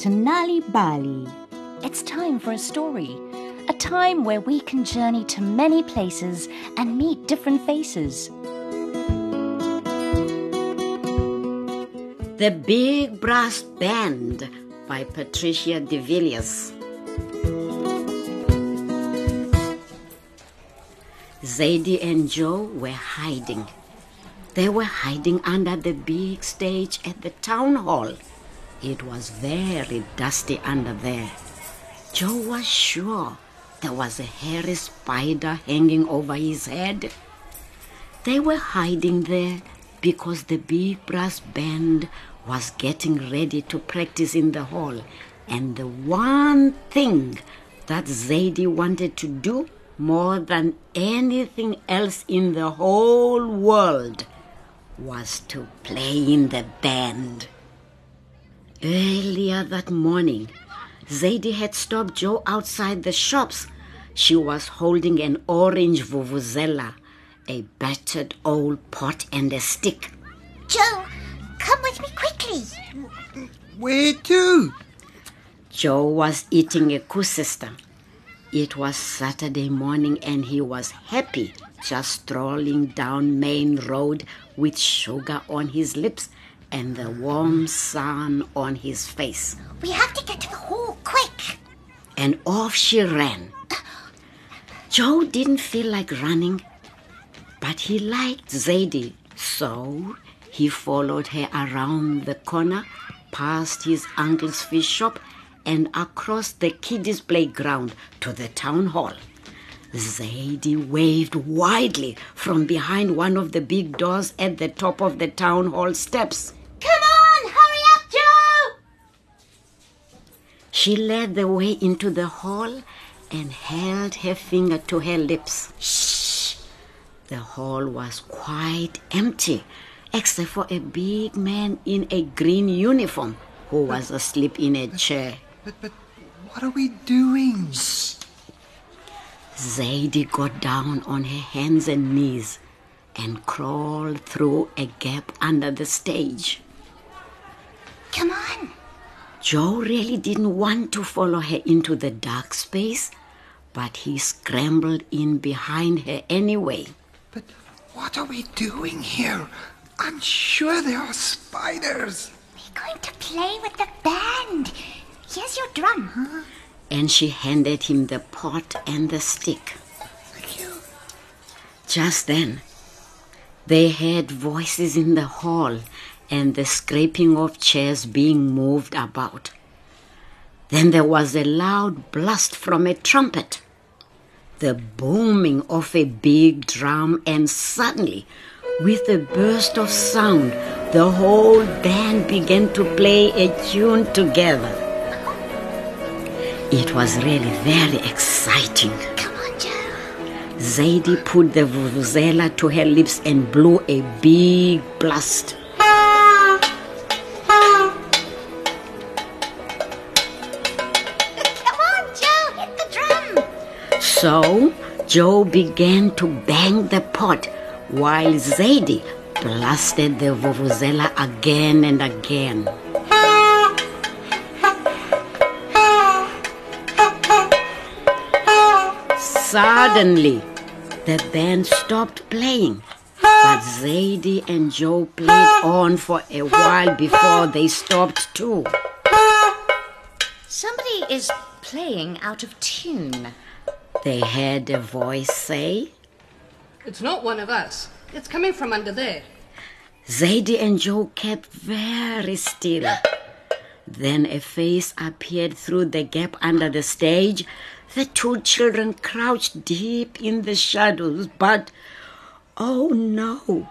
to Nal'ibali. It's time for a story. A time where we can journey to many places and meet different faces. The Big Brass Band by Patricia de Villiers. Zadie and Joe were hiding. They were hiding under the big stage at the town hall. It was very dusty under there. Joe was sure there was a hairy spider hanging over his head. They were hiding there because the big brass band was getting ready to practice in the hall. And the one thing that Zadie wanted to do more than anything else in the whole world was to play in the band. Earlier that morning, Zadie had stopped Joe outside the shops. She was holding an orange vuvuzela, a battered old pot and a stick. Joe, come with me quickly. Where to? Joe was eating a koesister. It was Saturday morning and he was happy just strolling down Main Road with sugar on his lips and the warm sun on his face. We have to get to the hall quick. And off she ran. Joe didn't feel like running, but he liked Zadie, so he followed her around the corner, past his uncle's fish shop, and across the kiddies' playground to the town hall. Zadie waved widely from behind one of the big doors at the top of the town hall steps. Come on, hurry up, Joe. She led the way into the hall and held her finger to her lips. Shh. The hall was quite empty, except for a big man in a green uniform who was asleep in a chair. But, but what are we doing? Zadie got down on her hands and knees and crawled through a gap under the stage. Come on. Joe really didn't want to follow her into the dark space, but he scrambled in behind her anyway. But what are we doing here? I'm sure there are spiders. We're going to play with the band. Here's your drum. Huh? And she handed him the pot and the stick. Thank you. Just then, they heard voices in the hall and the scraping of chairs being moved about. Then there was a loud blast from a trumpet, the booming of a big drum, and suddenly, with a burst of sound, the whole band began to play a tune together. It was really very exciting. Come on, Joe. Put the vuvuzela to her lips and blew a big blast. So Joe began to bang the pot while Zadie blasted the vuvuzela again and again. Suddenly, the band stopped playing, but Zadie and Joe played on for a while before they stopped too. Somebody is playing out of tune. They heard a voice say, It's not one of us. It's coming from under there. Zadie and Joe kept very still. Then a face appeared through the gap under the stage. The two children crouched deep in the shadows, but oh no,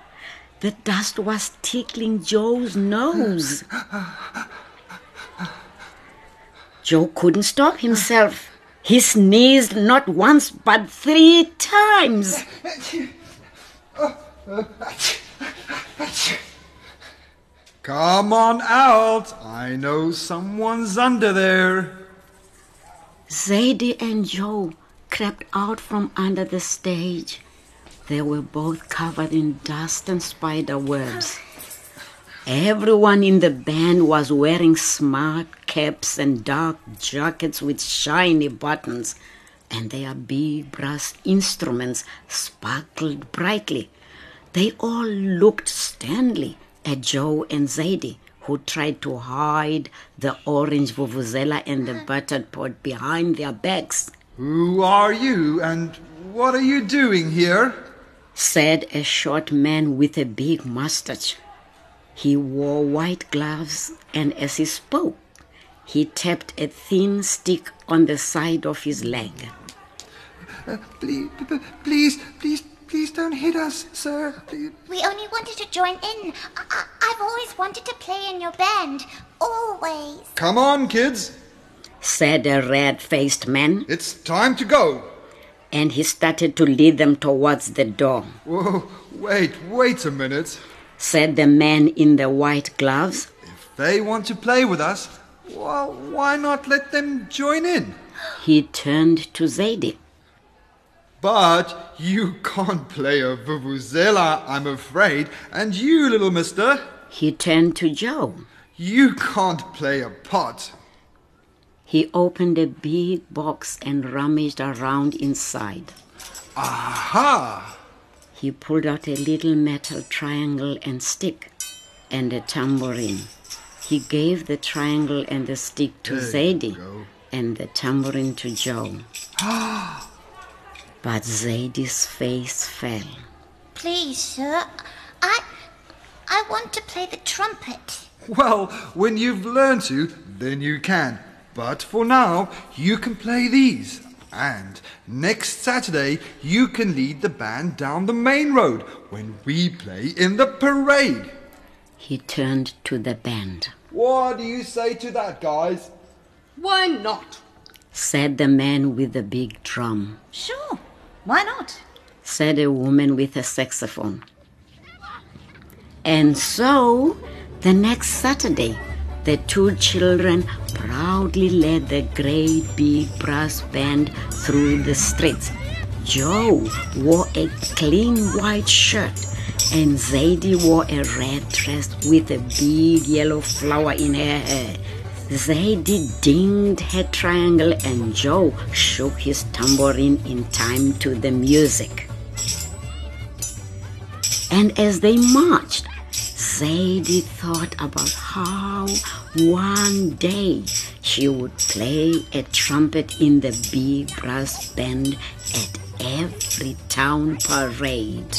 the dust was tickling Joe's nose. Joe couldn't stop himself. He sneezed not once but three times. Come on out. I know someone's under there. Zadie and Joe crept out from under the stage. They were both covered in dust and spider webs. Everyone in the band was wearing smart caps and dark jackets with shiny buttons, and their big brass instruments sparkled brightly. They all looked sternly at Joe and Zadie, who tried to hide the orange vuvuzela and the buttered pot behind their backs. Who are you and what are you doing here? said a short man with a big mustache. He wore white gloves, and as he spoke, he tapped a thin stick on the side of his leg. Uh, please, please, please, please don't hit us, sir. Please. We only wanted to join in. I- I've always wanted to play in your band. Always. Come on, kids. said a red faced man, It's time to go. and he started to lead them towards the door. Whoa, wait, wait a minute. Said the man in the white gloves, If they want to play with us, well, why not let them join in? he turned to Zadie. But you can't play a vuvuzela, I'm afraid. And you, little mister, He turned to Joe. you can't play a pot. He opened a big box and rummaged around inside. Aha! He pulled out a little metal triangle and stick and a tambourine. He gave the triangle and the stick to There you Zadie go. and the tambourine to Joe. but Zadie's face fell. Please, sir. I. I want to play the trumpet. Well, when you've learned to, then you can. But for now, you can play these. And next Saturday, you can lead the band down the main road when we play in the parade. He turned to the band. What do you say to that, guys? Why not? Said the man with the big drum. Sure, why not? Said a woman with a saxophone. And so, the next Saturday, the two children proudly led the great big brass band through the streets. Joe wore a clean white shirt, and Zadie wore a red dress with a big yellow flower in her hair. Zadie dinged her triangle, and Joe shook his tambourine in time to the music. And as they marched, Zadie thought about how one day she would play a trumpet in the big brass band at every town parade.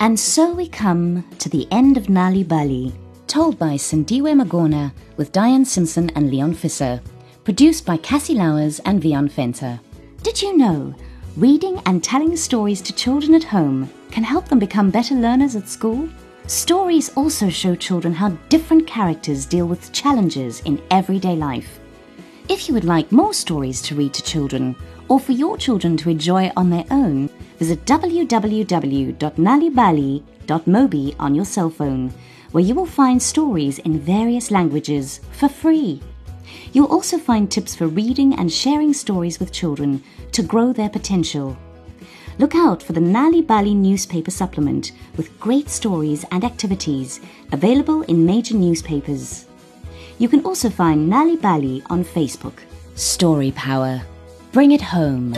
And so we come to the end of Nal'ibali, told by Sindiwe Magona with Diane Simpson and Leon Fisser, produced by Cassie Lowers and Vian Fenter. Did you know reading and telling stories to children at home can help them become better learners at school? Stories also show children how different characters deal with challenges in everyday life. If you would like more stories to read to children, or for your children to enjoy on their own, visit www.nalibali.mobi on your cell phone, where you will find stories in various languages for free. You'll also find tips for reading and sharing stories with children to grow their potential. Look out for the Nal'ibali newspaper supplement with great stories and activities available in major newspapers. You can also find Nal'ibali on Facebook. Story Power. Bring it home.